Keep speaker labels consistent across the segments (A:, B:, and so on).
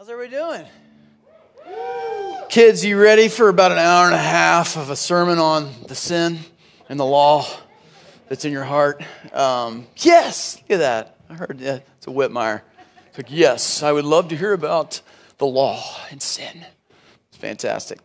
A: How's everybody doing? Kids, you ready for about an hour and a half of a sermon on the sin and the law that's in your heart? Um, yes, look at that. I heard that. It's a Whitmire. It's like, yes, I would love to hear about the law and sin. It's fantastic.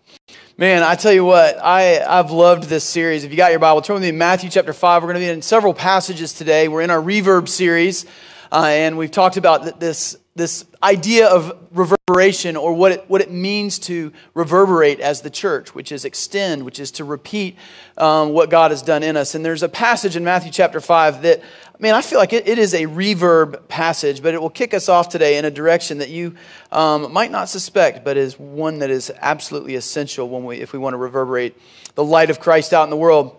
A: Man, I tell you what, I, I've loved this series. If you got your Bible, turn with me in Matthew chapter 5. We're going to be in several passages today. We're in our reverb series, uh, and we've talked about this this idea of reverberation or what it, what it means to reverberate as the church, which is extend, which is to repeat um, what God has done in us. And there's a passage in Matthew chapter 5 that, man, I feel like it, it is a reverb passage, but it will kick us off today in a direction that you um, might not suspect, but is one that is absolutely essential when we, if we want to reverberate the light of Christ out in the world.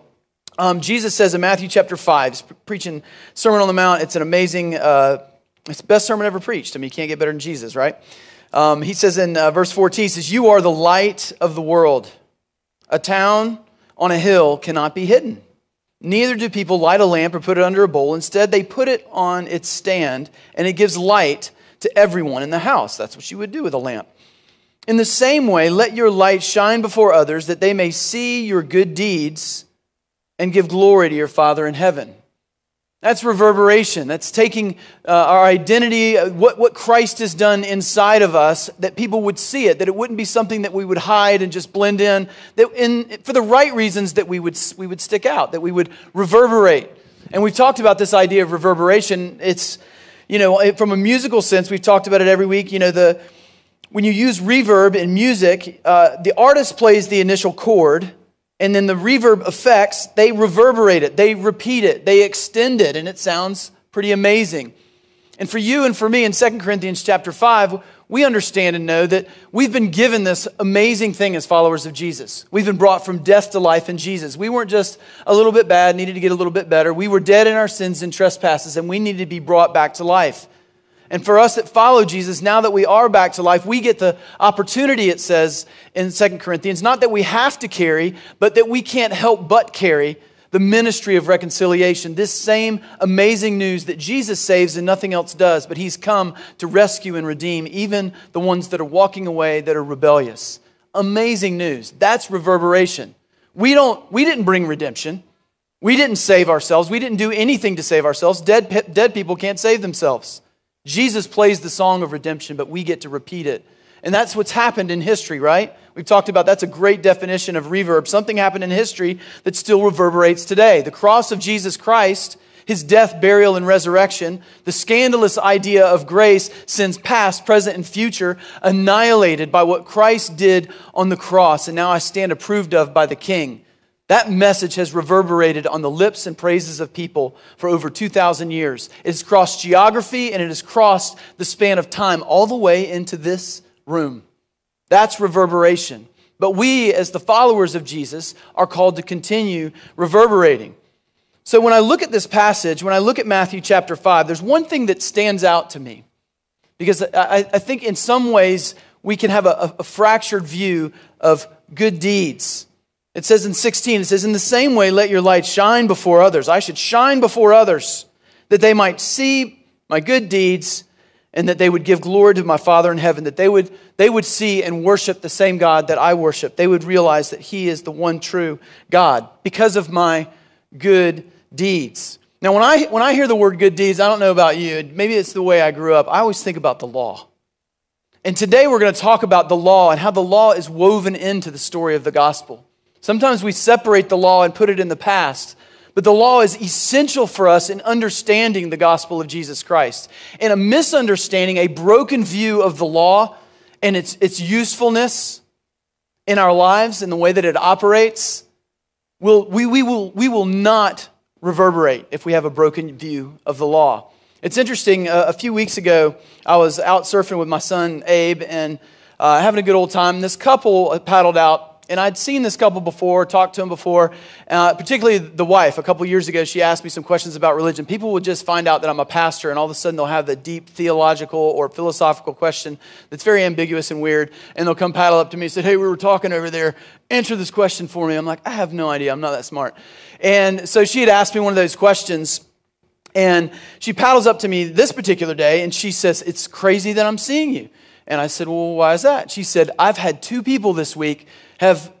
A: Um, Jesus says in Matthew chapter 5, he's preaching Sermon on the Mount. It's an amazing uh, it's the best sermon ever preached. I mean, you can't get better than Jesus, right? Um, he says in uh, verse 14, he says, You are the light of the world. A town on a hill cannot be hidden. Neither do people light a lamp or put it under a bowl. Instead, they put it on its stand, and it gives light to everyone in the house. That's what you would do with a lamp. In the same way, let your light shine before others, that they may see your good deeds and give glory to your Father in heaven. That's reverberation. That's taking uh, our identity, uh, what, what Christ has done inside of us, that people would see it, that it wouldn't be something that we would hide and just blend in, that in, for the right reasons that we would, we would stick out, that we would reverberate. And we've talked about this idea of reverberation. It's, you know, from a musical sense, we've talked about it every week. You know, the, when you use reverb in music, uh, the artist plays the initial chord and then the reverb effects, they reverberate it, they repeat it, they extend it, and it sounds pretty amazing. And for you and for me in 2 Corinthians chapter 5, we understand and know that we've been given this amazing thing as followers of Jesus. We've been brought from death to life in Jesus. We weren't just a little bit bad, needed to get a little bit better. We were dead in our sins and trespasses, and we needed to be brought back to life. And for us that follow Jesus, now that we are back to life, we get the opportunity, it says in 2 Corinthians, not that we have to carry, but that we can't help but carry the ministry of reconciliation. This same amazing news that Jesus saves and nothing else does, but he's come to rescue and redeem even the ones that are walking away that are rebellious. Amazing news. That's reverberation. We don't we didn't bring redemption. We didn't save ourselves. We didn't do anything to save ourselves. Dead, dead people can't save themselves. Jesus plays the song of redemption, but we get to repeat it. And that's what's happened in history, right? We've talked about that's a great definition of reverb. Something happened in history that still reverberates today. The cross of Jesus Christ, his death, burial, and resurrection, the scandalous idea of grace, sins past, present, and future, annihilated by what Christ did on the cross. And now I stand approved of by the King. That message has reverberated on the lips and praises of people for over 2,000 years. It has crossed geography and it has crossed the span of time all the way into this room. That's reverberation. But we, as the followers of Jesus, are called to continue reverberating. So when I look at this passage, when I look at Matthew chapter 5, there's one thing that stands out to me. Because I, I think in some ways we can have a, a fractured view of good deeds it says in 16, it says, In the same way, let your light shine before others. I should shine before others that they might see my good deeds and that they would give glory to my Father in heaven, that they would, they would see and worship the same God that I worship. They would realize that He is the one true God because of my good deeds. Now, when I, when I hear the word good deeds, I don't know about you, maybe it's the way I grew up, I always think about the law. And today we're going to talk about the law and how the law is woven into the story of the gospel. Sometimes we separate the law and put it in the past. But the law is essential for us in understanding the gospel of Jesus Christ. And a misunderstanding, a broken view of the law and its, its usefulness in our lives and the way that it operates, will, we, we, will, we will not reverberate if we have a broken view of the law. It's interesting, uh, a few weeks ago, I was out surfing with my son Abe and uh, having a good old time. This couple paddled out and I'd seen this couple before, talked to them before, uh, particularly the wife. A couple years ago, she asked me some questions about religion. People would just find out that I'm a pastor, and all of a sudden they'll have the deep theological or philosophical question that's very ambiguous and weird, and they'll come paddle up to me and say, Hey, we were talking over there. Answer this question for me. I'm like, I have no idea. I'm not that smart. And so she had asked me one of those questions, and she paddles up to me this particular day, and she says, It's crazy that I'm seeing you. And I said, Well, why is that? She said, I've had two people this week have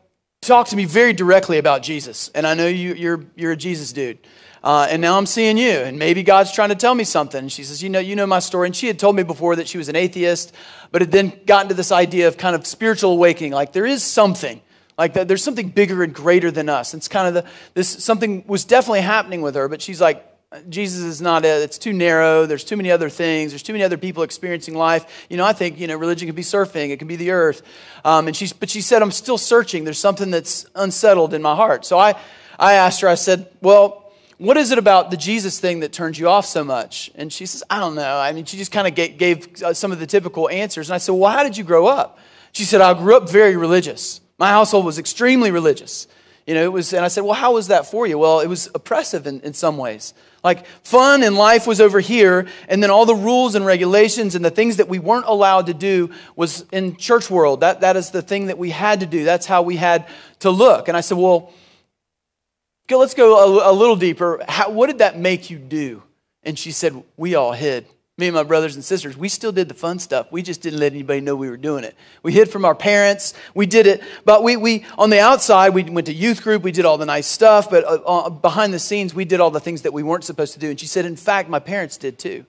A: talked to me very directly about Jesus. And I know you, you're, you're a Jesus dude. Uh, and now I'm seeing you, and maybe God's trying to tell me something. And she says, You know, you know my story. And she had told me before that she was an atheist, but had then gotten to this idea of kind of spiritual awakening. Like there is something, like that, there's something bigger and greater than us. And it's kind of the, this something was definitely happening with her, but she's like, Jesus is not a, it's too narrow. There's too many other things. There's too many other people experiencing life. You know, I think, you know, religion can be surfing. It can be the earth. Um, and she's, but she said, I'm still searching. There's something that's unsettled in my heart. So I, I asked her, I said, well, what is it about the Jesus thing that turns you off so much? And she says, I don't know. I mean, she just kind of gave, gave uh, some of the typical answers. And I said, well, how did you grow up? She said, I grew up very religious. My household was extremely religious. You know, it was, and I said, well, how was that for you? Well, it was oppressive in, in some ways. Like fun and life was over here, and then all the rules and regulations and the things that we weren't allowed to do was in church world. That, that is the thing that we had to do. That's how we had to look. And I said, well, let's go a, a little deeper. How, what did that make you do? And she said, we all hid me and my brothers and sisters, we still did the fun stuff. We just didn't let anybody know we were doing it. We hid from our parents. We did it, but we, we on the outside, we went to youth group. We did all the nice stuff, but uh, uh, behind the scenes, we did all the things that we weren't supposed to do. And she said, in fact, my parents did too.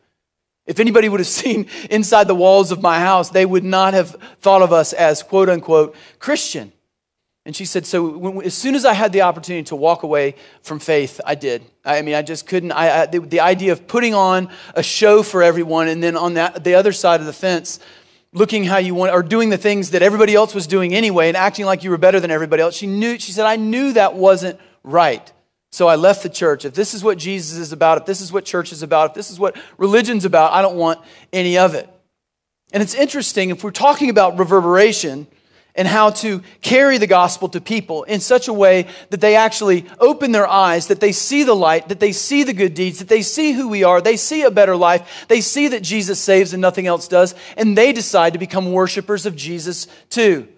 A: If anybody would have seen inside the walls of my house, they would not have thought of us as quote unquote Christian. And she said, So when, as soon as I had the opportunity to walk away from faith, I did. I mean, I just couldn't. I, I the, the, idea of putting on a show for everyone and then on that, the other side of the fence, looking how you want, or doing the things that everybody else was doing anyway and acting like you were better than everybody else, she knew, she said, I knew that wasn't right. So I left the church. If this is what Jesus is about, if this is what church is about, if this is what religion's about, I don't want any of it. And it's interesting, if we're talking about reverberation, and how to carry the gospel to people in such a way that they actually open their eyes, that they see the light, that they see the good deeds, that they see who we are, they see a better life, they see that Jesus saves and nothing else does, and they decide to become worshipers of Jesus too.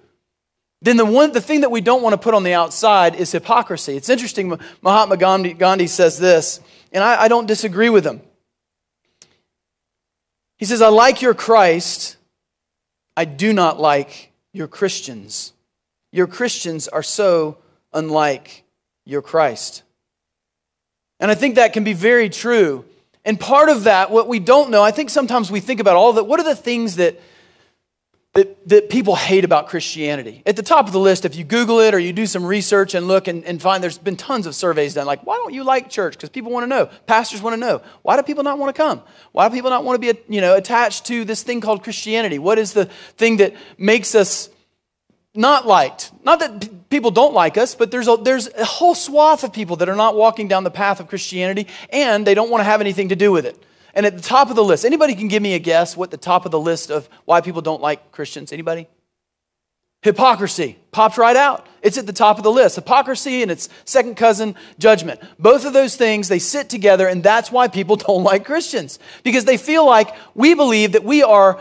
A: Then the one the thing that we don't want to put on the outside is hypocrisy. It's interesting, Mahatma Gandhi, Gandhi says this, and I, I don't disagree with him. He says, I like your Christ, I do not like your Christians. Your Christians are so unlike your Christ. And I think that can be very true. And part of that, what we don't know, I think sometimes we think about all that. What are the things that, that, that people hate about Christianity? At the top of the list, if you Google it or you do some research and look and, and find there's been tons of surveys done, like, why don't you like church? Because people want to know. Pastors want to know. Why do people not want to come? Why do people not want to be you know, attached to this thing called Christianity? What is the thing that makes us not liked. Not that people don't like us, but there's a, there's a whole swath of people that are not walking down the path of Christianity and they don't want to have anything to do with it. And at the top of the list, anybody can give me a guess what the top of the list of why people don't like Christians? Anybody? Hypocrisy popped right out. It's at the top of the list. Hypocrisy and its second cousin, judgment. Both of those things, they sit together, and that's why people don't like Christians. Because they feel like we believe that we are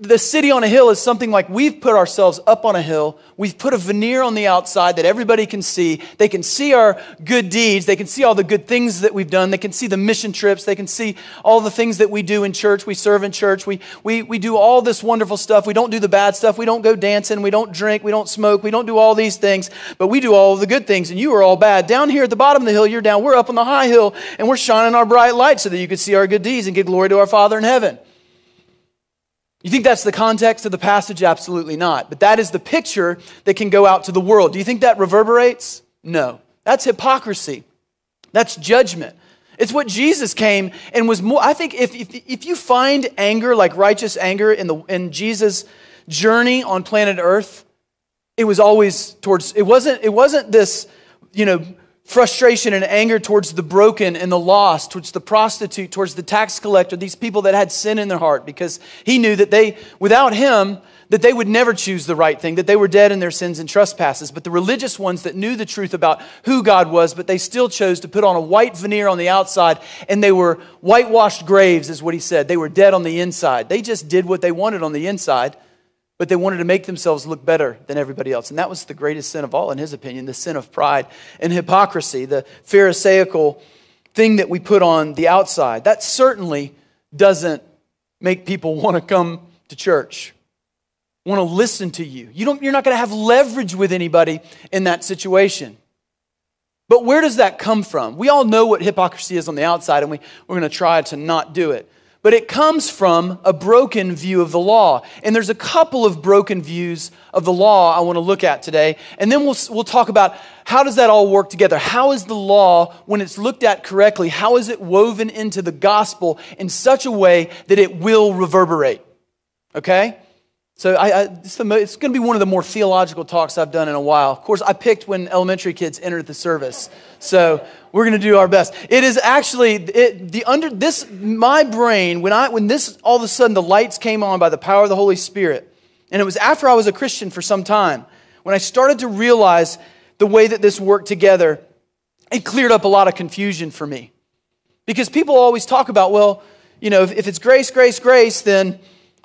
A: the city on a hill is something like we've put ourselves up on a hill. We've put a veneer on the outside that everybody can see. They can see our good deeds. They can see all the good things that we've done. They can see the mission trips. They can see all the things that we do in church. We serve in church. We, we, we do all this wonderful stuff. We don't do the bad stuff. We don't go dancing. We don't drink. We don't smoke. We don't do all these things. But we do all the good things, and you are all bad. Down here at the bottom of the hill, you're down. We're up on the high hill, and we're shining our bright light so that you can see our good deeds and give glory to our Father in heaven. You think that's the context of the passage? Absolutely not. But that is the picture that can go out to the world. Do you think that reverberates? No. That's hypocrisy. That's judgment. It's what Jesus came and was more. I think if, if, if you find anger, like righteous anger, in, the, in Jesus' journey on planet Earth, it was always towards, it wasn't, it wasn't this, you know, frustration and anger towards the broken and the lost, towards the prostitute, towards the tax collector, these people that had sin in their heart, because he knew that they, without him, that they would never choose the right thing, that they were dead in their sins and trespasses. But the religious ones that knew the truth about who God was, but they still chose to put on a white veneer on the outside, and they were whitewashed graves, is what he said. They were dead on the inside. They just did what they wanted on the inside but they wanted to make themselves look better than everybody else. And that was the greatest sin of all, in his opinion, the sin of pride and hypocrisy, the Pharisaical thing that we put on the outside. That certainly doesn't make people want to come to church. want to listen to you. you don't, you're not going to have leverage with anybody in that situation. But where does that come from? We all know what hypocrisy is on the outside, and we, we're going to try to not do it. But it comes from a broken view of the law. And there's a couple of broken views of the law I want to look at today. And then we'll, we'll talk about how does that all work together? How is the law, when it's looked at correctly, how is it woven into the gospel in such a way that it will reverberate? Okay? So I, I, it's, the, it's going to be one of the more theological talks I've done in a while. Of course, I picked when elementary kids entered the service. So we're going to do our best. It is actually it, the under this my brain when I when this all of a sudden the lights came on by the power of the Holy Spirit, and it was after I was a Christian for some time when I started to realize the way that this worked together. It cleared up a lot of confusion for me because people always talk about well, you know, if, if it's grace, grace, grace, then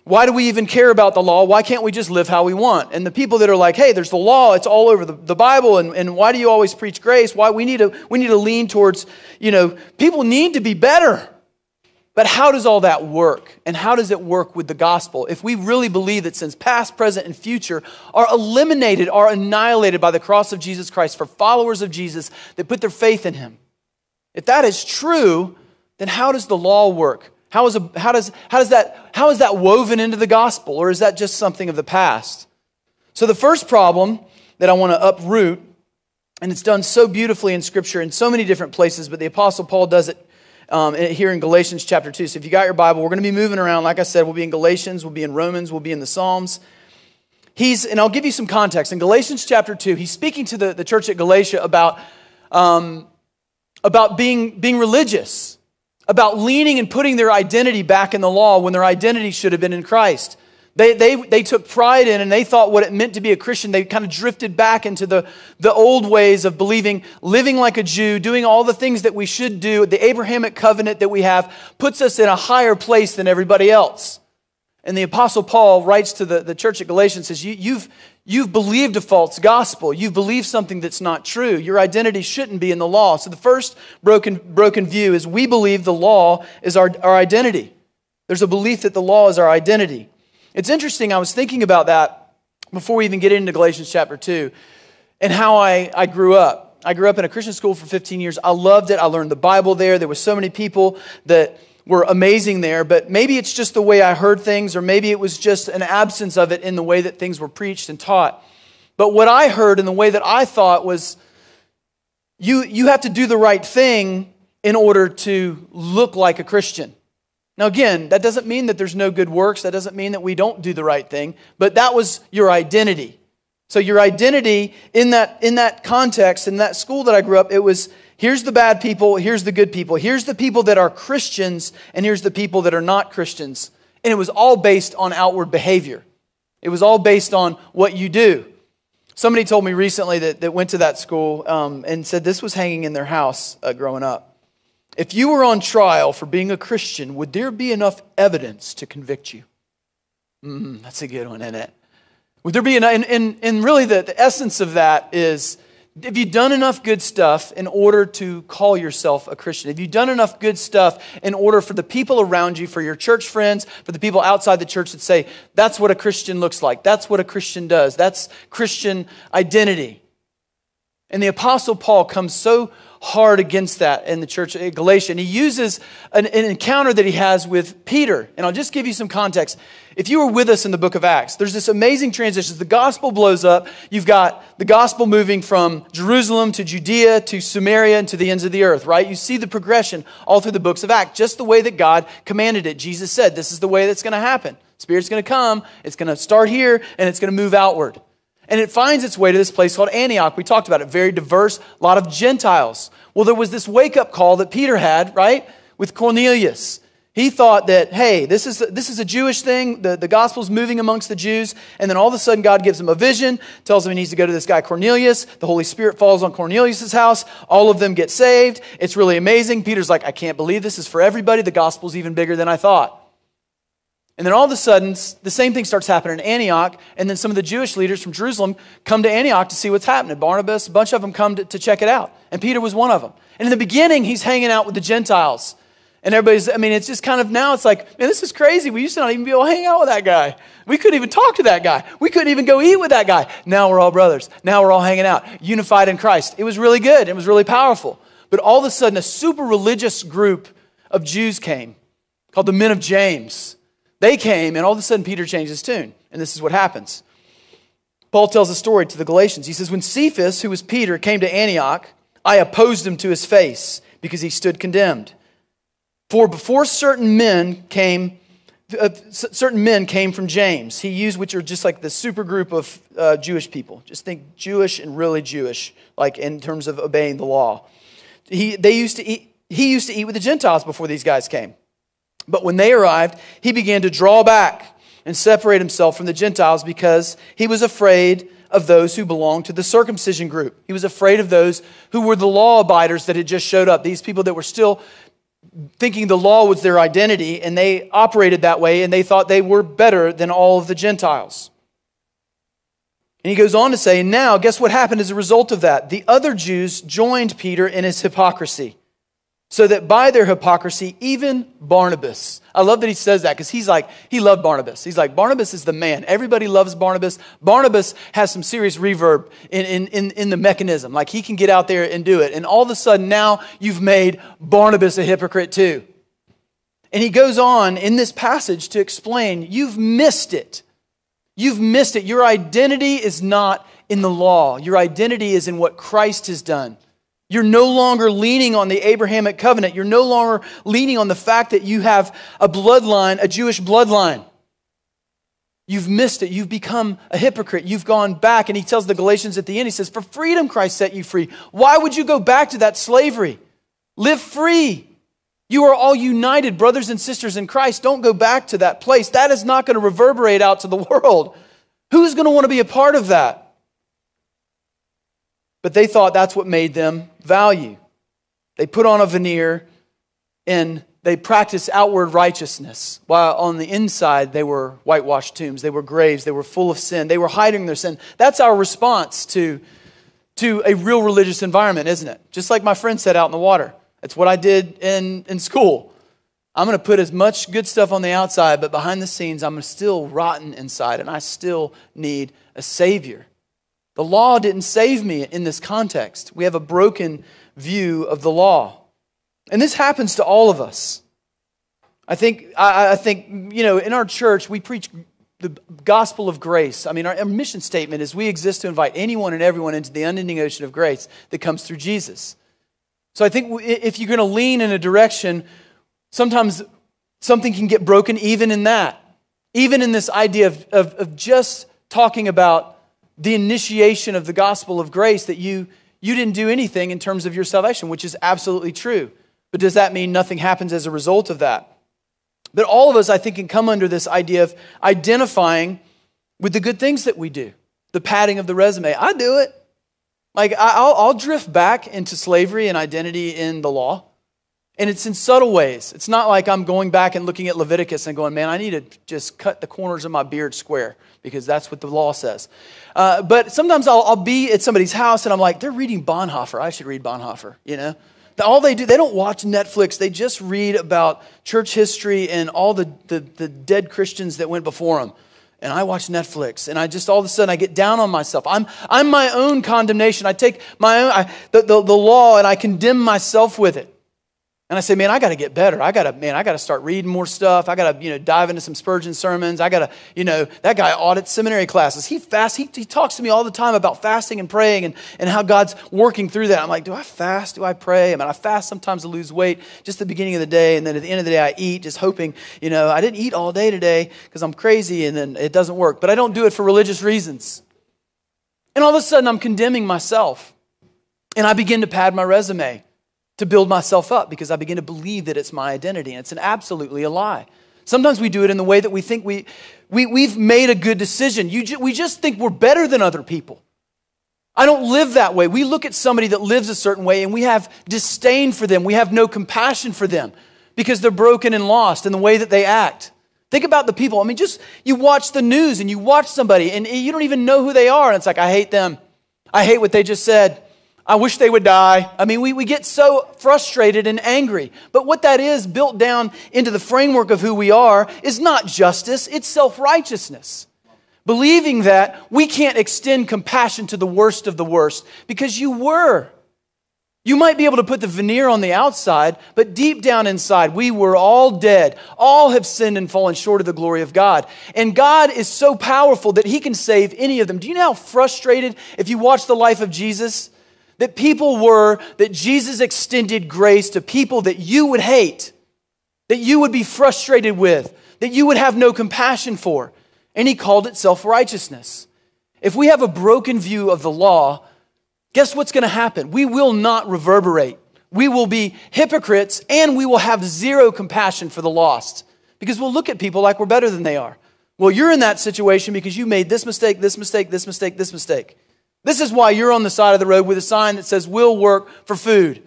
A: why do we even care about the law? Why can't we just live how we want? And the people that are like, hey, there's the law, it's all over the, the Bible, and, and why do you always preach grace? Why we need to we need to lean towards, you know, people need to be better. But how does all that work? And how does it work with the gospel? If we really believe that sins past, present, and future are eliminated, are annihilated by the cross of Jesus Christ for followers of Jesus that put their faith in him. If that is true, then how does the law work? How is, a, how, does, how, does that, how is that woven into the gospel, or is that just something of the past? So, the first problem that I want to uproot, and it's done so beautifully in Scripture in so many different places, but the Apostle Paul does it um, here in Galatians chapter 2. So, if you got your Bible, we're going to be moving around. Like I said, we'll be in Galatians, we'll be in Romans, we'll be in the Psalms. He's, and I'll give you some context. In Galatians chapter 2, he's speaking to the, the church at Galatia about, um, about being, being religious about leaning and putting their identity back in the law when their identity should have been in Christ. They, they, they took pride in and they thought what it meant to be a Christian. They kind of drifted back into the, the old ways of believing, living like a Jew, doing all the things that we should do. The Abrahamic covenant that we have puts us in a higher place than everybody else. And the Apostle Paul writes to the, the church at Galatians, says, you, you've, you've believed a false gospel. You've believed something that's not true. Your identity shouldn't be in the law. So the first broken, broken view is we believe the law is our, our identity. There's a belief that the law is our identity. It's interesting, I was thinking about that before we even get into Galatians chapter 2 and how I, I grew up. I grew up in a Christian school for 15 years. I loved it. I learned the Bible there. There were so many people that were amazing there, but maybe it's just the way I heard things, or maybe it was just an absence of it in the way that things were preached and taught. But what I heard and the way that I thought was you, you have to do the right thing in order to look like a Christian. Now, again, that doesn't mean that there's no good works. That doesn't mean that we don't do the right thing, but that was your identity. So, your identity in that, in that context, in that school that I grew up, it was Here's the bad people, here's the good people. Here's the people that are Christians, and here's the people that are not Christians. And it was all based on outward behavior, it was all based on what you do. Somebody told me recently that, that went to that school um, and said this was hanging in their house uh, growing up. If you were on trial for being a Christian, would there be enough evidence to convict you? Mm, that's a good one, isn't it? Would there be? And, and, and really, the, the essence of that is have you done enough good stuff in order to call yourself a Christian? Have you done enough good stuff in order for the people around you, for your church friends, for the people outside the church that say, that's what a Christian looks like, that's what a Christian does, that's Christian identity? And the Apostle Paul comes so hard against that in the church at Galatia. And he uses an, an, encounter that he has with Peter. And I'll just give you some context. If you were with us in the book of Acts, there's this amazing transition. The gospel blows up. You've got the gospel moving from Jerusalem to Judea to Samaria and to the ends of the earth, right? You see the progression all through the books of Acts, just the way that God commanded it. Jesus said, This is the way that's going to happen. Spirit's going to come, it's going to start here, and it's going to move outward. And it finds its way to this place called Antioch. We talked about it, very diverse, a lot of Gentiles. Well, there was this wake up call that Peter had, right, with Cornelius. He thought that, hey, this is, this is a Jewish thing. The, the gospel's moving amongst the Jews. And then all of a sudden, God gives him a vision, tells him he needs to go to this guy Cornelius. The Holy Spirit falls on Cornelius' house. All of them get saved. It's really amazing. Peter's like, I can't believe this is for everybody. The gospel's even bigger than I thought. And then all of a sudden, the same thing starts happening in Antioch. And then some of the Jewish leaders from Jerusalem come to Antioch to see what's happening. Barnabas, a bunch of them come to, to check it out. And Peter was one of them. And in the beginning, he's hanging out with the Gentiles. And everybody's, I mean, it's just kind of now it's like, man, this is crazy. We used to not even be able to hang out with that guy. We couldn't even talk to that guy. We couldn't even go eat with that guy. Now we're all brothers. Now we're all hanging out, unified in Christ. It was really good. It was really powerful. But all of a sudden, a super religious group of Jews came called the Men of James. They came, and all of a sudden, Peter changed his tune. And this is what happens. Paul tells a story to the Galatians. He says, When Cephas, who was Peter, came to Antioch, I opposed him to his face because he stood condemned. For before certain men came, uh, certain men came from James, he used which are just like the super group of uh, Jewish people. Just think Jewish and really Jewish, like in terms of obeying the law. He, they used to eat, he used to eat with the Gentiles before these guys came. But when they arrived, he began to draw back and separate himself from the Gentiles because he was afraid of those who belonged to the circumcision group. He was afraid of those who were the law abiders that had just showed up, these people that were still thinking the law was their identity, and they operated that way, and they thought they were better than all of the Gentiles. And he goes on to say, Now, guess what happened as a result of that? The other Jews joined Peter in his hypocrisy so that by their hypocrisy, even Barnabas, I love that he says that because he's like, he loved Barnabas. He's like, Barnabas is the man. Everybody loves Barnabas. Barnabas has some serious reverb in, in, in, in, the mechanism. Like he can get out there and do it. And all of a sudden now you've made Barnabas a hypocrite too. And he goes on in this passage to explain, you've missed it. You've missed it. Your identity is not in the law. Your identity is in what Christ has done. You're no longer leaning on the Abrahamic covenant. You're no longer leaning on the fact that you have a bloodline, a Jewish bloodline. You've missed it. You've become a hypocrite. You've gone back. And he tells the Galatians at the end, he says, For freedom Christ set you free. Why would you go back to that slavery? Live free. You are all united, brothers and sisters in Christ. Don't go back to that place. That is not going to reverberate out to the world. Who's going to want to be a part of that? But they thought that's what made them value. They put on a veneer and they practiced outward righteousness, while on the inside they were whitewashed tombs, they were graves, they were full of sin, they were hiding their sin. That's our response to, to a real religious environment, isn't it? Just like my friend said out in the water. That's what I did in, in school. I'm going to put as much good stuff on the outside, but behind the scenes, I'm still rotten inside, and I still need a Savior. The law didn't save me in this context. We have a broken view of the law. And this happens to all of us. I think, I, I think, you know, in our church, we preach the gospel of grace. I mean, our, our mission statement is we exist to invite anyone and everyone into the unending ocean of grace that comes through Jesus. So I think if you're going to lean in a direction, sometimes something can get broken even in that. Even in this idea of, of, of just talking about the initiation of the gospel of grace that you, you didn't do anything in terms of your salvation, which is absolutely true. But does that mean nothing happens as a result of that? But all of us, I think, can come under this idea of identifying with the good things that we do, the padding of the resume. I do it. Like, I'll, I'll drift back into slavery and identity in the law. And it's in subtle ways. It's not like I'm going back and looking at Leviticus and going, man, I need to just cut the corners of my beard square because that's what the law says. Uh, but sometimes I'll, I'll, be at somebody's house and I'm like, they're reading Bonhoeffer. I should read Bonhoeffer, you know? All they do, they don't watch Netflix. They just read about church history and all the, the, the dead Christians that went before them and I watch Netflix, and I just all of a sudden I get down on myself. I'm, I'm my own condemnation. I take my own I, the, the, the law and I condemn myself with it. And I say, man, I got to get better. I got to, man, I got to start reading more stuff. I got to, you know, dive into some Spurgeon sermons. I got to, you know, that guy audits seminary classes. He fasts. He, he talks to me all the time about fasting and praying and, and how God's working through that. I'm like, do I fast? Do I pray? I mean, I fast sometimes to lose weight just the beginning of the day. And then at the end of the day, I eat just hoping, you know, I didn't eat all day today because I'm crazy and then it doesn't work. But I don't do it for religious reasons. And all of a sudden, I'm condemning myself. And I begin to pad my resume to build myself up because I begin to believe that it's my identity. And it's an absolutely a lie. Sometimes we do it in the way that we think we, we, we've made a good decision. You ju- we just think we're better than other people. I don't live that way. We look at somebody that lives a certain way and we have disdain for them. We have no compassion for them because they're broken and lost in the way that they act. Think about the people. I mean, just you watch the news and you watch somebody and you don't even know who they are. And it's like, I hate them. I hate what they just said. I wish they would die. I mean, we, we get so frustrated and angry. But what that is, built down into the framework of who we are, is not justice, it's self righteousness. Believing that we can't extend compassion to the worst of the worst because you were. You might be able to put the veneer on the outside, but deep down inside, we were all dead. All have sinned and fallen short of the glory of God. And God is so powerful that He can save any of them. Do you know how frustrated, if you watch the life of Jesus, that people were that Jesus extended grace to people that you would hate, that you would be frustrated with, that you would have no compassion for? And He called it self righteousness. If we have a broken view of the law, guess what's going to happen? We will not reverberate. We will be hypocrites and we will have zero compassion for the lost because we'll look at people like we're better than they are. Well, you're in that situation because you made this mistake, this mistake, this mistake, this mistake. This is why you're on the side of the road with a sign that says, We'll work for food.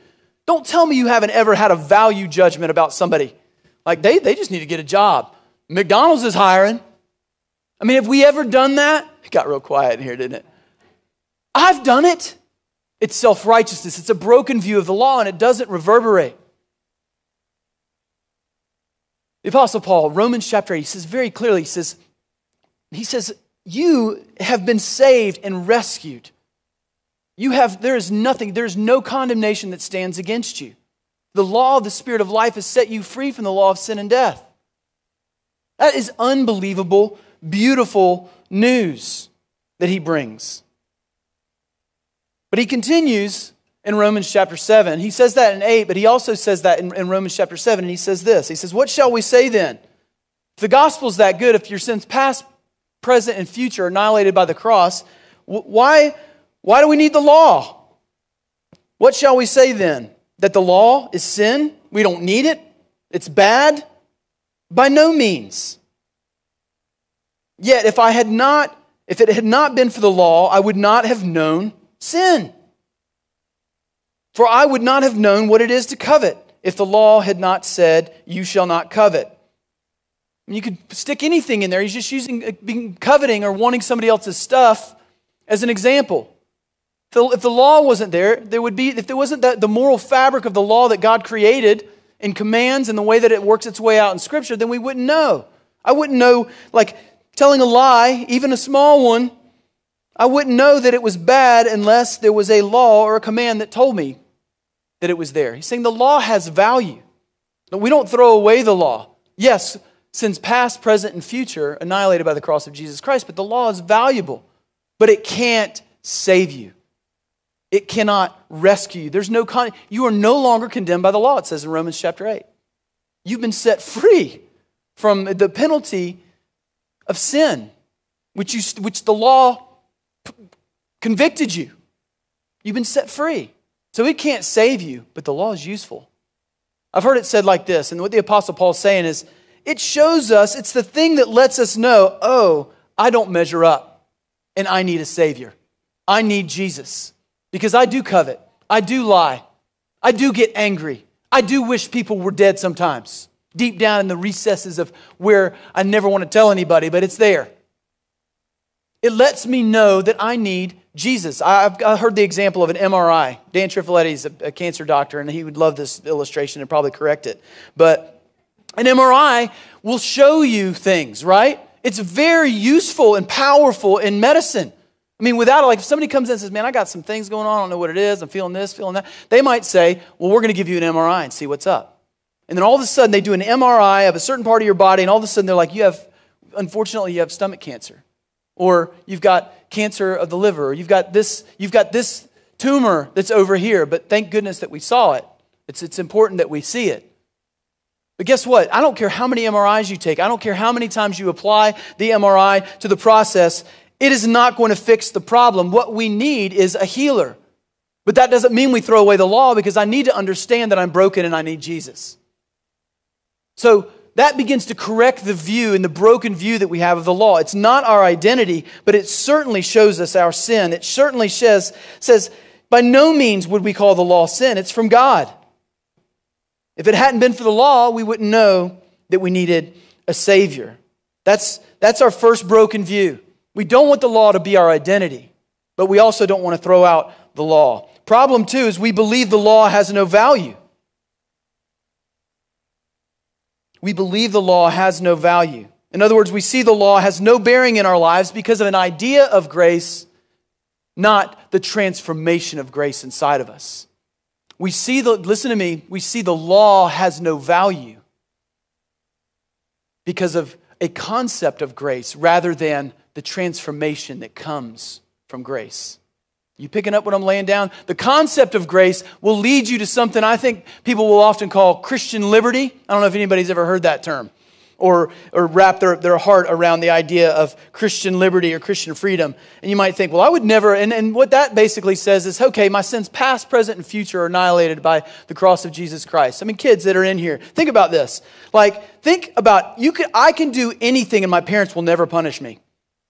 A: Don't tell me you haven't ever had a value judgment about somebody. Like they, they just need to get a job. McDonald's is hiring. I mean, have we ever done that? It got real quiet in here, didn't it? I've done it. It's self righteousness. It's a broken view of the law and it doesn't reverberate. The Apostle Paul, Romans chapter 8, he says very clearly, he says, he says, you have been saved and rescued. You have, there is nothing, there is no condemnation that stands against you. The law of the Spirit of life has set you free from the law of sin and death. That is unbelievable, beautiful news that he brings. But he continues in Romans chapter 7. He says that in 8, but he also says that in, in Romans chapter 7. And he says this He says, What shall we say then? If the gospel's that good, if your sins past, present, and future annihilated by the cross, why, why do we need the law? What shall we say then? That the law is sin? We don't need it? It's bad? By no means. Yet, if I had not, if it had not been for the law, I would not have known sin. For I would not have known what it is to covet if the law had not said, You shall not covet. You could stick anything in there. He's just using uh, being coveting or wanting somebody else's stuff as an example. If the law wasn't there, there would be, if there wasn't the, the moral fabric of the law that God created and commands and the way that it works its way out in Scripture, then we wouldn't know. I wouldn't know, like telling a lie, even a small one, I wouldn't know that it was bad unless there was a law or a command that told me that it was there. He's saying the law has value. We don't throw away the law. Yes, since past, present, and future annihilated by the cross of Jesus Christ, but the law is valuable. But it can't save you. It cannot rescue you. There's no con- you are no longer condemned by the law, it says in Romans chapter 8. You've been set free from the penalty of sin, which, you, which the law convicted you. You've been set free. So it can't save you, but the law is useful. I've heard it said like this, and what the Apostle Paul's saying is it shows us, it's the thing that lets us know, oh, I don't measure up, and I need a Savior. I need Jesus. Because I do covet, I do lie, I do get angry, I do wish people were dead sometimes, deep down in the recesses of where I never want to tell anybody, but it's there. It lets me know that I need Jesus. I've heard the example of an MRI. Dan Trifoletti is a cancer doctor, and he would love this illustration and probably correct it. But an MRI will show you things, right? It's very useful and powerful in medicine. I mean, without it, like if somebody comes in and says, Man, I got some things going on, I don't know what it is, I'm feeling this, feeling that, they might say, Well, we're going to give you an MRI and see what's up. And then all of a sudden, they do an MRI of a certain part of your body, and all of a sudden, they're like, You have, unfortunately, you have stomach cancer or you've got cancer of the liver, or you've got this, you've got this tumor that's over here, but thank goodness that we saw it. It's, it's important that we see it. But guess what? I don't care how many MRIs you take, I don't care how many times you apply the MRI to the process, it is not going to fix the problem. What we need is a healer. But that doesn't mean we throw away the law because I need to understand that I'm broken and I need Jesus. So that begins to correct the view and the broken view that we have of the law. It's not our identity, but it certainly shows us our sin. It certainly says, says by no means would we call the law sin. It's from God. If it hadn't been for the law, we wouldn't know that we needed a Savior. That's, that's our first broken view. We don't want the law to be our identity, but we also don't want to throw out the law. Problem two is we believe the law has no value. We believe the law has no value. In other words, we see the law has no bearing in our lives because of an idea of grace, not the transformation of grace inside of us. We see the, listen to me, we see the law has no value because of a concept of grace rather than the transformation that comes from grace. You picking up what I'm laying down? The concept of grace will lead you to something I think people will often call Christian liberty. I don't know if anybody's ever heard that term or, or wrap their, their heart around the idea of Christian liberty or Christian freedom. And you might think, well, I would never. And, and what that basically says is, okay, my sins past, present, and future are annihilated by the cross of Jesus Christ. I mean, kids that are in here, think about this. Like, think about, you can, I can do anything and my parents will never punish me.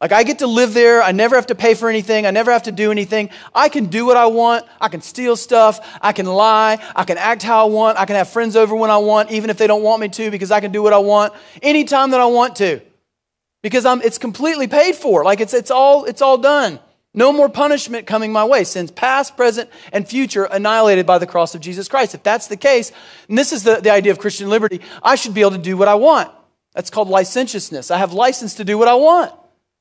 A: Like, I get to live there. I never have to pay for anything. I never have to do anything. I can do what I want. I can steal stuff. I can lie. I can act how I want. I can have friends over when I want, even if they don't want me to, because I can do what I want anytime that I want to. Because I'm, it's completely paid for. Like, it's, it's, all, it's all done. No more punishment coming my way. Sins past, present, and future annihilated by the cross of Jesus Christ. If that's the case, and this is the, the idea of Christian liberty, I should be able to do what I want. That's called licentiousness. I have license to do what I want.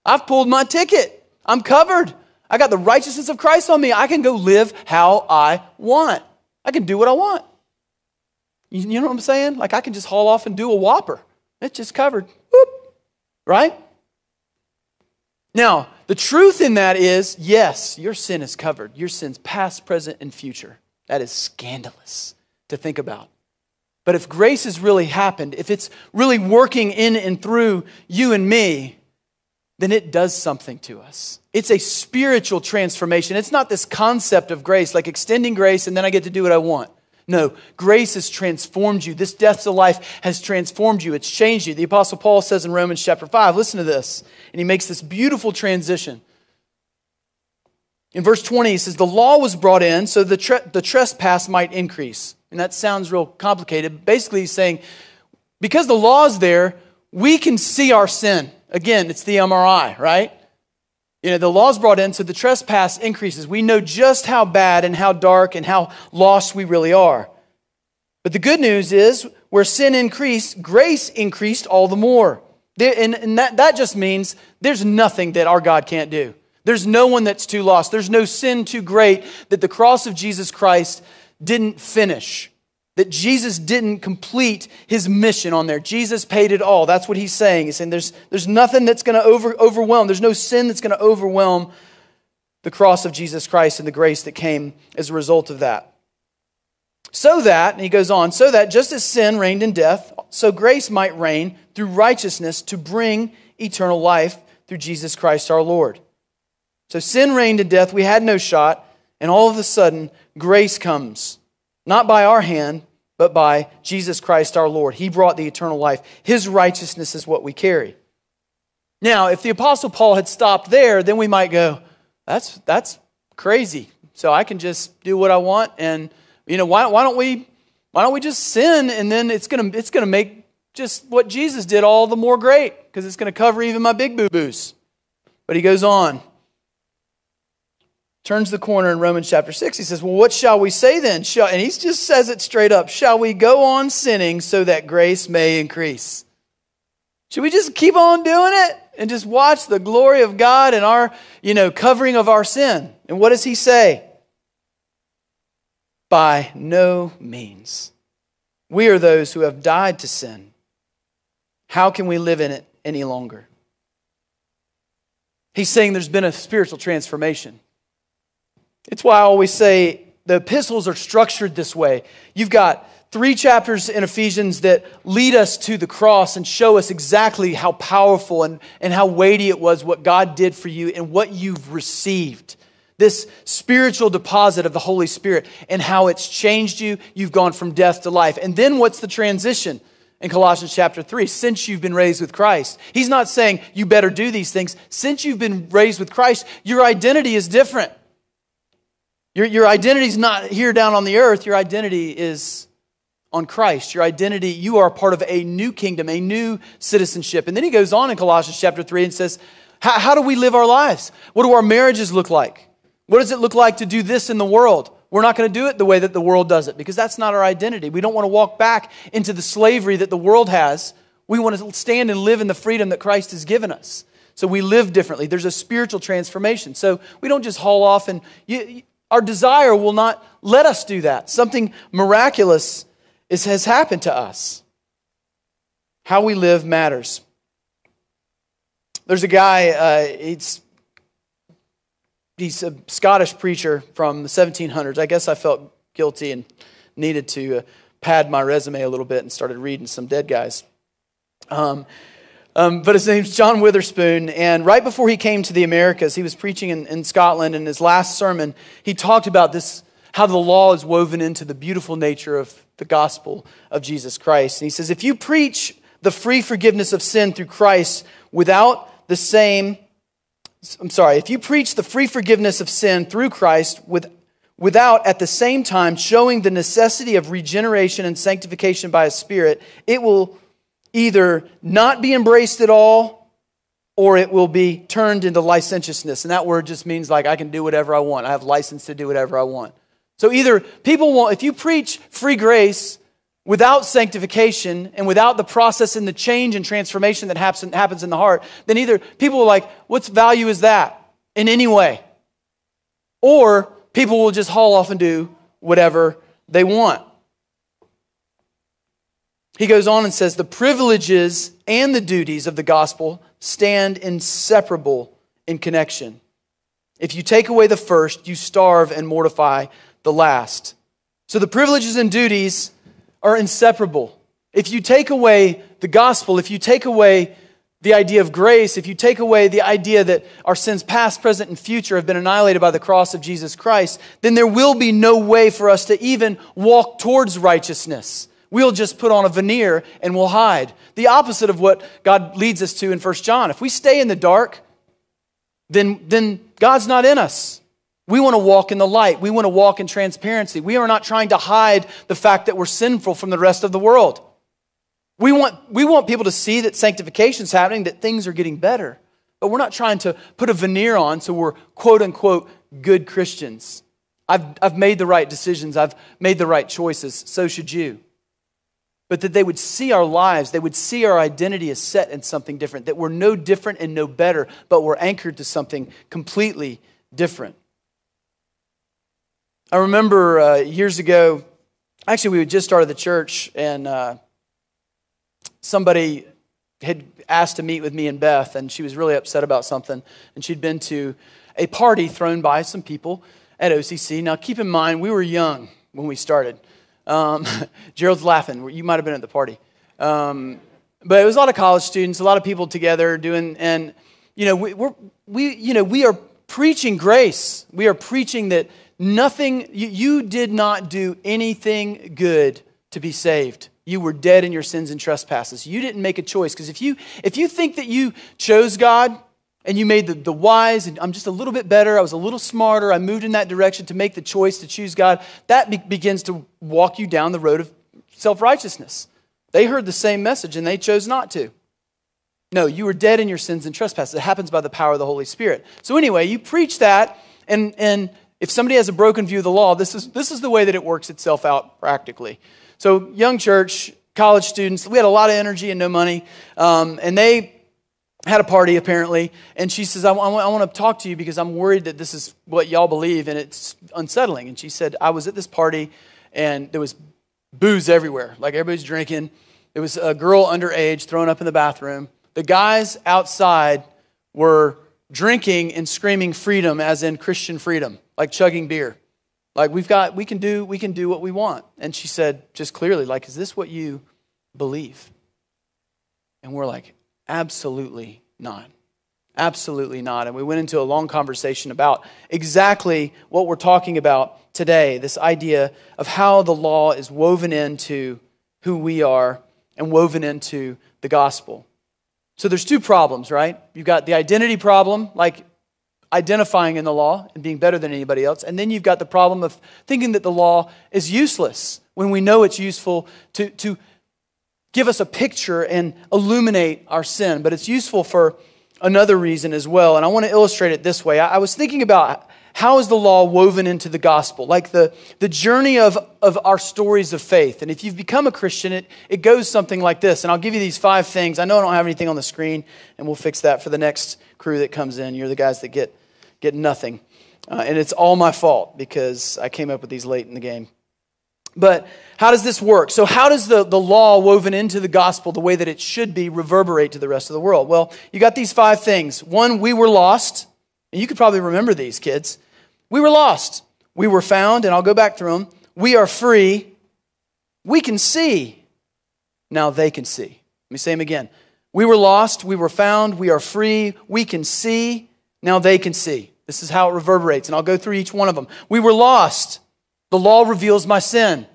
A: I've pulled my ticket. I'm covered. I got the righteousness of Christ on me. I can go live how I want. I can do what I want. You know what I'm saying? Like I can just haul off and do a whopper. It's just covered. Whoop. Right? Now, the truth in that is yes, your sin is covered. Your sin's past, present, and future. That is scandalous to think about. But if grace has really happened, if it's really working in and through you and me, then it does something to us. It's a spiritual transformation. It's not this concept of grace, like extending grace and then I get to do what I want. No, grace has transformed you. This death to life has transformed you. It's changed you. The Apostle Paul says in Romans chapter 5, listen to this, and he makes this beautiful transition. In verse 20, he says, The law was brought in so the, tre- the trespass might increase. And that sounds real complicated. Basically, he's saying, because the law is there, we can see our sin. Again, it's the MRI, right? You know, the law's brought in, so the trespass increases. We know just how bad and how dark and how lost we really are. But the good news is, where sin increased, grace increased all the more. And, that just means there's nothing that our God can't do. There's no one that's too lost. There's no sin too great that the cross of Jesus Christ didn't finish that Jesus didn't complete his mission on there. Jesus paid it all. That's what he's saying. He's saying there's, there's nothing that's going to over, overwhelm, there's no sin that's going to overwhelm the cross of Jesus Christ and the grace that came as a result of that. So that, and he goes on, so that just as sin reigned in death, so grace might reign through righteousness to bring eternal life through Jesus Christ our Lord. So sin reigned in death, we had no shot, and all of a sudden, grace comes not by our hand, but by Jesus Christ our Lord. He brought the eternal life. His righteousness is what we carry. Now, if the Apostle Paul had stopped there, then we might go, that's, that's crazy. So I can just do what I want. And, you know, why, why, don't, we, why don't we just sin and then it's going to it's gonna make just what Jesus did all the more great because it's going to cover even my big boo boos. But he goes on turns the corner in Romans chapter 6. He says, Well, what shall we say then? Shall, and he just says it straight up Shall we go on sinning so that grace may increase? Should we just keep on doing it and just watch the glory of God and our, you know, covering of our sin? And what does he say? By no means. We are those who have died to sin. How can we live in it any longer? He's saying there's been a spiritual transformation. It's why I always say the epistles are structured this way. You've got three chapters in Ephesians that lead us to the cross and show us exactly how powerful and, and how weighty it was what God did for you and what you've received. This spiritual deposit of the Holy Spirit and how it's changed you. You've gone from death to life. And then what's the transition? in Colossians chapter 3, since you've been raised with Christ. He's not saying you better do these things. Since you've been raised with Christ, your identity is different. Your, your identity is not here down on the earth. Your identity is on Christ. Your identity, you are part of a new kingdom, a new citizenship. And then he goes on in Colossians chapter 3 and says, How do we live our lives? What do our marriages look like? What does it look like to do this in the world? We're not going to do it the way that the world does it because that's not our identity. We don't want to walk back into the slavery that the world has. We want to stand and live in the freedom that Christ has given us. So we live differently. There's a spiritual transformation. So we don't just haul off and you, our desire will not let us do that. Something miraculous is, has happened to us. How we live matters. There's a guy, uh, he's, he's a Scottish preacher from the 1700s. I guess I felt guilty and needed to uh, pad my resume a little bit and started reading some dead guys. Um, um, but his name's John Witherspoon. And right before he came to the Americas, he was preaching in, in Scotland. In his last sermon, he talked about this how the law is woven into the beautiful nature of the gospel of Jesus Christ. And he says, if you preach the free forgiveness of sin through Christ without the same, I'm sorry, if you preach the free forgiveness of sin through Christ with, without at the same time showing the necessity of regeneration and sanctification by a spirit, it will either not be embraced at all or it will be turned into licentiousness. And that word just means like I can do whatever I want. I have license to do whatever I want. So either people want, if you preach free grace without sanctification and without the process and the change and transformation that happens in the heart, then either people are like, what's value is that in any way? Or people will just haul off and do whatever they want. He goes on and says, The privileges and the duties of the gospel stand inseparable in connection. If you take away the first, you starve and mortify the last. So the privileges and duties are inseparable. If you take away the gospel, if you take away the idea of grace, if you take away the idea that our sins, past, present, and future, have been annihilated by the cross of Jesus Christ, then there will be no way for us to even walk towards righteousness. We'll just put on a veneer and we'll hide. The opposite of what God leads us to in 1 John. If we stay in the dark, then, then God's not in us. We want to walk in the light. We want to walk in transparency. We are not trying to hide the fact that we're sinful from the rest of the world. We want, we want people to see that sanctification is happening, that things are getting better. But we're not trying to put a veneer on so we're quote unquote good Christians. I've, I've made the right decisions, I've made the right choices. So should you but that they would see our lives, they would see our identity as set in something different, that we're no different and no better, but we're anchored to something completely different. I remember uh, years ago, actually, we had just started the church, and uh, somebody had asked to meet with me and Beth, and she was really upset about something. And she'd been to a party thrown by some people at OCC. Now, keep in mind, we were young when we started. Um, Gerald's laughing. You might have been at the party. Um, but it was a lot of college students, a lot of people together doing, and you know, we, we're, we, you know, we are preaching grace. We are preaching that nothing, you, you did not do anything good to be saved. You were dead in your sins and trespasses. You didn't make a choice. Because if you, if you think that you chose God, and you made the, the wise, and I'm just a little bit better, I was a little smarter, I moved in that direction to make the choice to choose God, that be- begins to walk you down the road of self righteousness. They heard the same message and they chose not to. No, you were dead in your sins and trespasses. It happens by the power of the Holy Spirit. So, anyway, you preach that, and, and if somebody has a broken view of the law, this is, this is the way that it works itself out practically. So, young church, college students, we had a lot of energy and no money, um, and they had a party apparently, and she says, I, I, I want to talk to you because I'm worried that this is what y'all believe and it's unsettling. And she said, I was at this party and there was booze everywhere. Like everybody's drinking. There was a girl underage thrown up in the bathroom. The guys outside were drinking and screaming freedom as in Christian freedom, like chugging beer. Like we've got, we can do, we can do what we want. And she said just clearly, like, is this what you believe? And we're like, Absolutely not. Absolutely not. And we went into a long conversation about exactly what we're talking about today this idea of how the law is woven into who we are and woven into the gospel. So there's two problems, right? You've got the identity problem, like identifying in the law and being better than anybody else. And then you've got the problem of thinking that the law is useless when we know it's useful to, to give us a picture and illuminate our sin, but it's useful for another reason as well. And I want to illustrate it this way. I was thinking about how is the law woven into the gospel? Like the, the journey of, of our stories of faith. And if you've become a Christian, it, it goes something like this. And I'll give you these five things. I know I don't have anything on the screen, and we'll fix that for the next crew that comes in. You're the guys that get, get nothing. Uh, and it's all my fault because I came up with these late in the game. But how does this work? So, how does the, the law woven into the gospel the way that it should be reverberate to the rest of the world? Well, you got these five things. One, we were lost. And you could probably remember these, kids. We were lost. We were found, and I'll go back through them. We are free. We can see. Now they can see. Let me say them again. We were lost. We were found. We are free. We can see. Now they can see. This is how it reverberates, and I'll go through each one of them. We were lost. The law reveals my sin.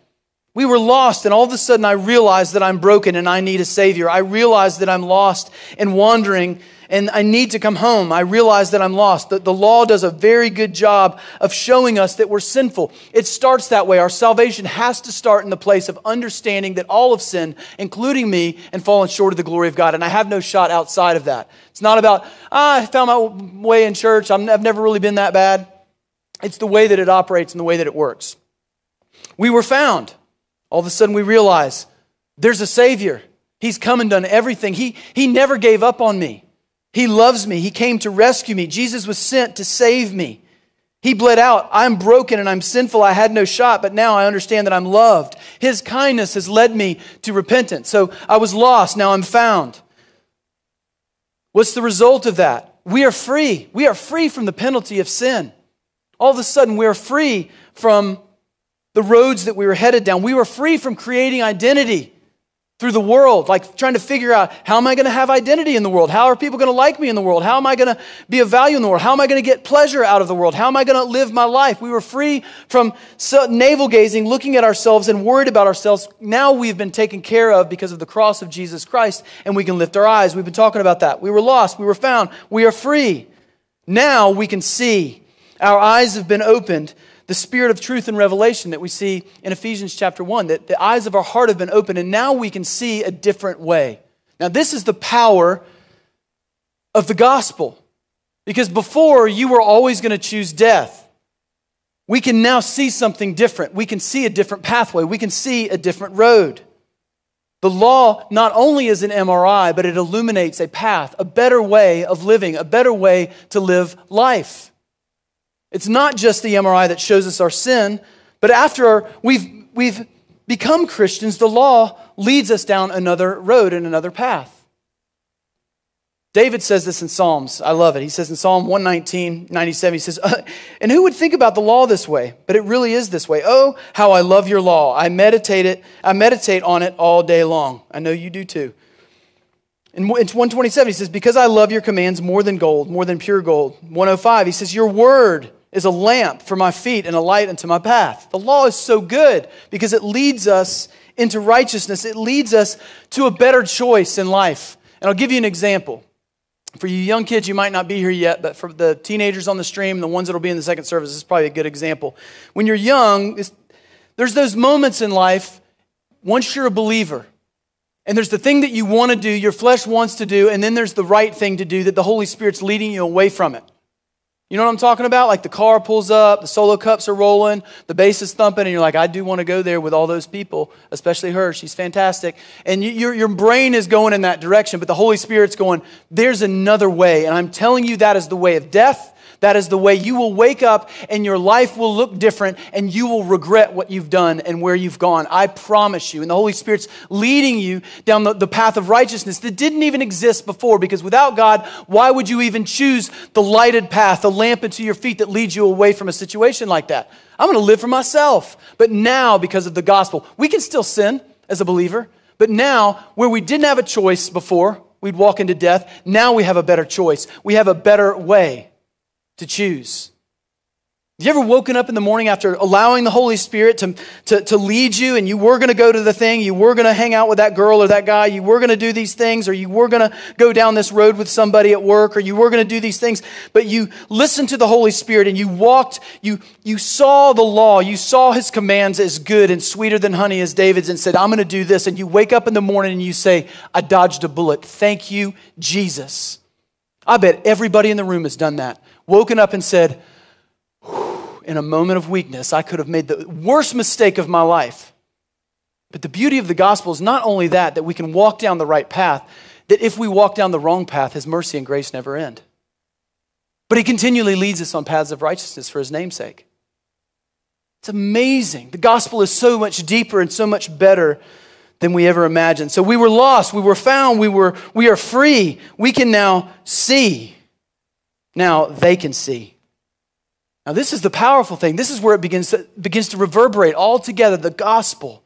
A: We were lost, and all of a sudden I realized that I'm broken and I need a Savior. I realized that I'm lost and wandering and I need to come home. I realize that I'm lost. The, the law does a very good job of showing us that we're sinful. It starts that way. Our salvation has to start in the place of understanding that all of sin, including me, and fallen short of the glory of God. And I have no shot outside of that. It's not about, ah, I found my way in church. i I've never really been that bad. It's the way that it operates and the way that it works. We were found. All of a sudden, we realize there's a Savior. He's come and done everything. He, he never gave up on me. He loves me. He came to rescue me. Jesus was sent to save me. He bled out. I'm broken and I'm sinful. I had no shot, but now I understand that I'm loved. His kindness has led me to repentance. So I was lost. Now I'm found. What's the result of that? We are free. We are free from the penalty of sin. All of a sudden, we are free from the roads that we were headed down. We were free from creating identity through the world, like trying to figure out how am I going to have identity in the world? How are people going to like me in the world? How am I going to be of value in the world? How am I going to get pleasure out of the world? How am I going to live my life? We were free from navel gazing, looking at ourselves and worried about ourselves. Now we've been taken care of because of the cross of Jesus Christ, and we can lift our eyes. We've been talking about that. We were lost, we were found, we are free. Now we can see. Our eyes have been opened the spirit of truth and revelation that we see in Ephesians chapter 1, that the eyes of our heart have been opened and now we can see a different way. Now, this is the power of the gospel. Because before, you were always going to choose death. We can now see something different. We can see a different pathway. We can see a different road. The law not only is an MRI, but it illuminates a path, a better way of living, a better way to live life. It's not just the MRI that shows us our sin, but after we've, we've become Christians, the law leads us down another road and another path. David says this in Psalms. I love it. He says in Psalm 119, 97, he says, uh, And who would think about the law this way? But it really is this way. Oh, how I love your law. I meditate it, I meditate on it all day long. I know you do too. In 127, he says, Because I love your commands more than gold, more than pure gold. 105, he says, Your word is a lamp for my feet and a light unto my path. The law is so good because it leads us into righteousness, it leads us to a better choice in life. And I'll give you an example. For you young kids, you might not be here yet, but for the teenagers on the stream, the ones that will be in the second service, this is probably a good example. When you're young, there's those moments in life, once you're a believer, and there's the thing that you want to do, your flesh wants to do, and then there's the right thing to do that the Holy Spirit's leading you away from it. You know what I'm talking about? Like the car pulls up, the solo cups are rolling, the bass is thumping, and you're like, I do want to go there with all those people, especially her. She's fantastic. And you, your, your brain is going in that direction, but the Holy Spirit's going, there's another way. And I'm telling you, that is the way of death. That is the way you will wake up and your life will look different and you will regret what you've done and where you've gone. I promise you. And the Holy Spirit's leading you down the, the path of righteousness that didn't even exist before because without God, why would you even choose the lighted path, the lamp into your feet that leads you away from a situation like that? I'm going to live for myself. But now, because of the gospel, we can still sin as a believer. But now, where we didn't have a choice before, we'd walk into death. Now we have a better choice. We have a better way to choose. Have you ever woken up in the morning after allowing the Holy Spirit to, to, to lead you and you were going to go to the thing, you were going to hang out with that girl or that guy, you were going to do these things, or you were going to go down this road with somebody at work, or you were going to do these things, but you listened to the Holy Spirit and you walked, you, you saw the law, you saw his commands as good and sweeter than honey as David's, and said, I'm going to do this. And you wake up in the morning and you say, I dodged a bullet. Thank you, Jesus. I bet everybody in the room has done that woken up and said, in a moment of weakness, I could have made the worst mistake of my life. But the beauty of the gospel is not only that, that we can walk down the right path, that if we walk down the wrong path, his mercy and grace never end. But he continually leads us on paths of righteousness for his namesake. It's amazing. The gospel is so much deeper and so much better than we ever imagined. So we were lost, we were found, we were we are free. We can now see. Now they can see. Now this is the powerful thing. This is where it begins to, begins to reverberate all together the gospel.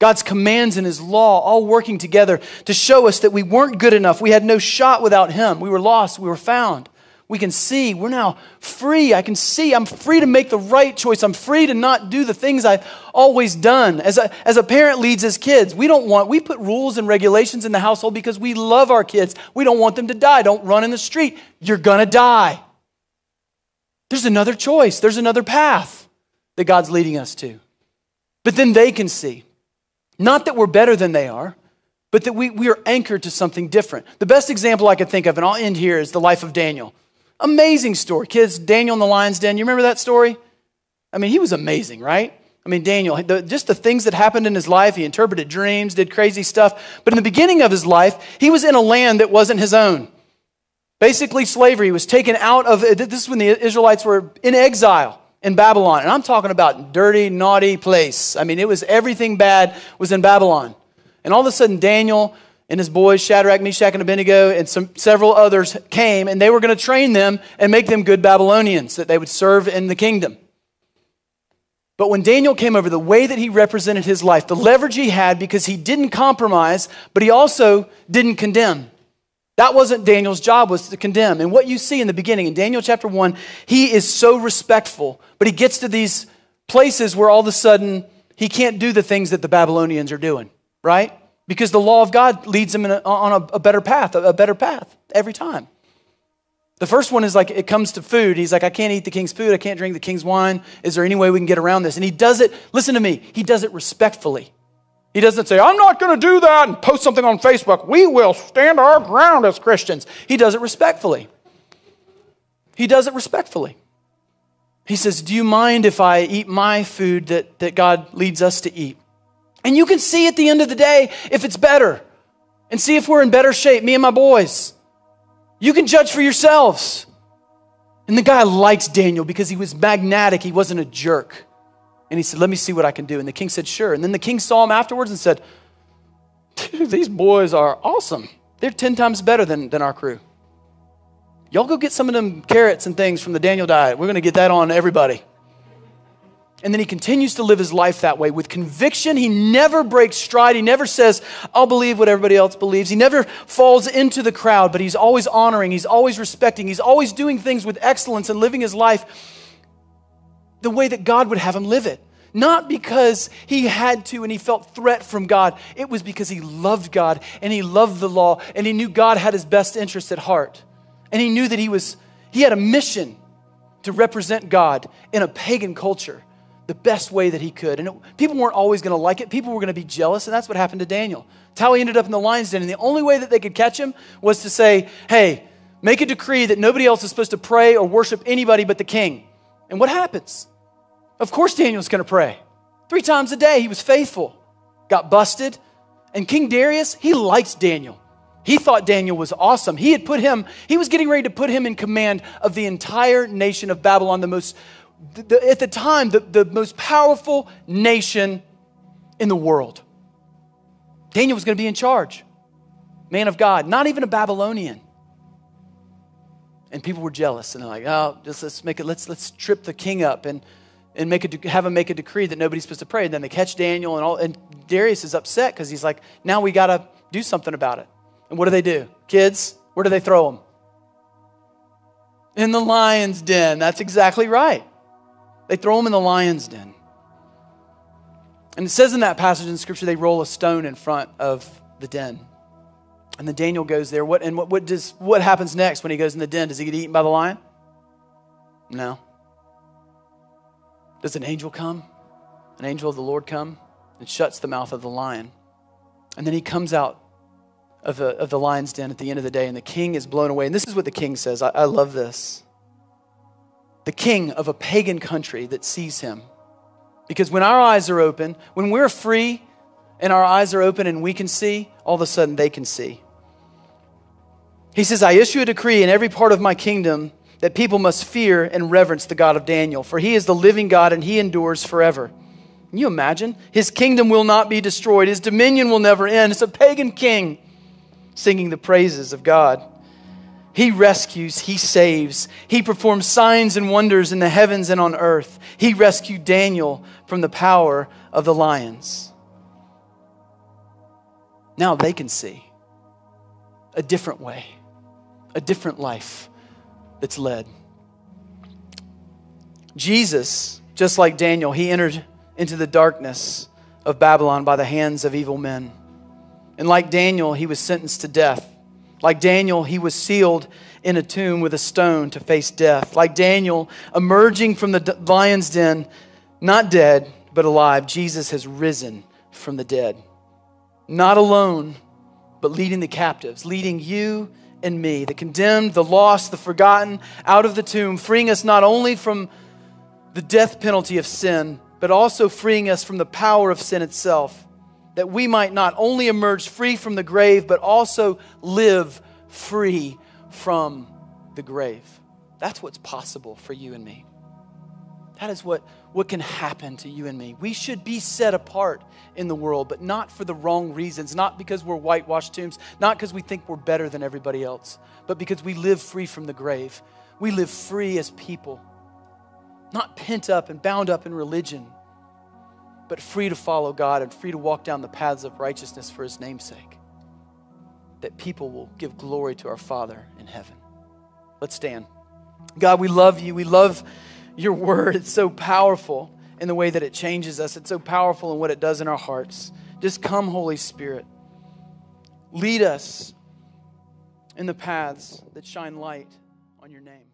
A: God's commands and his law all working together to show us that we weren't good enough. We had no shot without him. We were lost, we were found we can see we're now free. I can see I'm free to make the right choice. I'm free to not do the things I've always done. As a, as a parent leads his kids, we don't want, we put rules and regulations in the household because we love our kids. We don't want them to die. Don't run in the street. You're going to die. There's another choice, there's another path that God's leading us to. But then they can see. Not that we're better than they are, but that we, we are anchored to something different. The best example I could think of, and I'll end here, is the life of Daniel. Amazing story. Kids, Daniel in the lion's den. You remember that story? I mean, he was amazing, right? I mean, Daniel, the, just the things that happened in his life, he interpreted dreams, did crazy stuff. But in the beginning of his life, he was in a land that wasn't his own. Basically, slavery. He was taken out of, this is when the Israelites were in exile in Babylon. And I'm talking about dirty, naughty place. I mean, it was everything bad was in Babylon. And all of a sudden, Daniel and his boys, Shadrach, Meshach, and Abednego, and some, several others came, and they were going to train them and make them good Babylonians that they would serve in the kingdom. But when Daniel came over, the way that he represented his life, the leverage he had because he didn't compromise, but he also didn't condemn. That wasn't Daniel's job, was to condemn. And what you see in the beginning, in Daniel chapter 1, he is so respectful, but he gets to these places where all of a sudden he can't do the things that the Babylonians are doing, right? Because the law of God leads him a, on a, a, better path, a, a better path every time. The first one is like it comes to food. He's like, I can't eat the king's food. I can't drink the king's wine. Is there any way we can get around this? And he does it, listen to me, he does it respectfully. He doesn't say, I'm not going to do that and post something on Facebook. We will stand our ground as Christians. He does it respectfully. He does it respectfully. He says, Do you mind if I eat my food that, that God leads us to eat? And you can see at the end of the day if it's better and see if we're in better shape, me and my boys. You can judge for yourselves. And the guy likes Daniel because he was magnetic, he wasn't a jerk. And he said, Let me see what I can do. And the king said, Sure. And then the king saw him afterwards and said, These boys are awesome. They're 10 times better than, than our crew. Y'all go get some of them carrots and things from the Daniel diet. We're going to get that on everybody. And then he continues to live his life that way with conviction. He never breaks stride. He never says, I'll believe what everybody else believes. He never falls into the crowd, but he's always honoring, he's always respecting, he's always doing things with excellence and living his life the way that God would have him live it. Not because he had to and he felt threat from God. It was because he loved God and he loved the law and he knew God had his best interest at heart. And he knew that he was he had a mission to represent God in a pagan culture the best way that he could. And it, people weren't always going to like it. People were going to be jealous, and that's what happened to Daniel. That's how he ended up in the lion's den. And the only way that they could catch him was to say, hey, make a decree that nobody else is supposed to pray or worship anybody but the king. And what happens? Of course, Daniel's going to pray. Three times a day, he was faithful. Got busted. And King Darius, he liked Daniel. He thought Daniel was awesome. He had put him, he was getting ready to put him in command of the entire nation of Babylon, the most the, at the time, the, the most powerful nation in the world. Daniel was going to be in charge, man of God, not even a Babylonian. And people were jealous, and they're like, "Oh, just let's make it. Let's let's trip the king up and and make a have him make a decree that nobody's supposed to pray." And then they catch Daniel, and all. And Darius is upset because he's like, "Now we got to do something about it." And what do they do, kids? Where do they throw him? In the lion's den. That's exactly right. They throw him in the lion's den. And it says in that passage in Scripture, they roll a stone in front of the den. And then Daniel goes there. What, and what, what, does, what happens next when he goes in the den? Does he get eaten by the lion? No. Does an angel come? An angel of the Lord come and shuts the mouth of the lion. And then he comes out of the, of the lion's den at the end of the day, and the king is blown away. And this is what the king says. I, I love this. The king of a pagan country that sees him. Because when our eyes are open, when we're free and our eyes are open and we can see, all of a sudden they can see. He says, I issue a decree in every part of my kingdom that people must fear and reverence the God of Daniel, for he is the living God and he endures forever. Can you imagine? His kingdom will not be destroyed, his dominion will never end. It's a pagan king singing the praises of God. He rescues, He saves. He performs signs and wonders in the heavens and on earth. He rescued Daniel from the power of the lions. Now they can see a different way, a different life that's led. Jesus, just like Daniel, he entered into the darkness of Babylon by the hands of evil men. And like Daniel, he was sentenced to death. Like Daniel, he was sealed in a tomb with a stone to face death. Like Daniel, emerging from the lion's den, not dead, but alive, Jesus has risen from the dead. Not alone, but leading the captives, leading you and me, the condemned, the lost, the forgotten, out of the tomb, freeing us not only from the death penalty of sin, but also freeing us from the power of sin itself that we might not only emerge free from the grave, but also live free from the grave. That's what's possible for you and me. That is what, what can happen to you and me. We should be set apart in the world, but not for the wrong reasons, not because we're whitewashed tombs, not because we think we're better than everybody else, but because we live free from the grave. We live free as people, not pent up and bound up in religion, but free to follow God and free to walk down the paths of righteousness for his namesake. That people will give glory to our Father in heaven. Let's stand. God, we love you. We love your word. It's so powerful in the way that it changes us, it's so powerful in what it does in our hearts. Just come, Holy Spirit. Lead us in the paths that shine light on your name.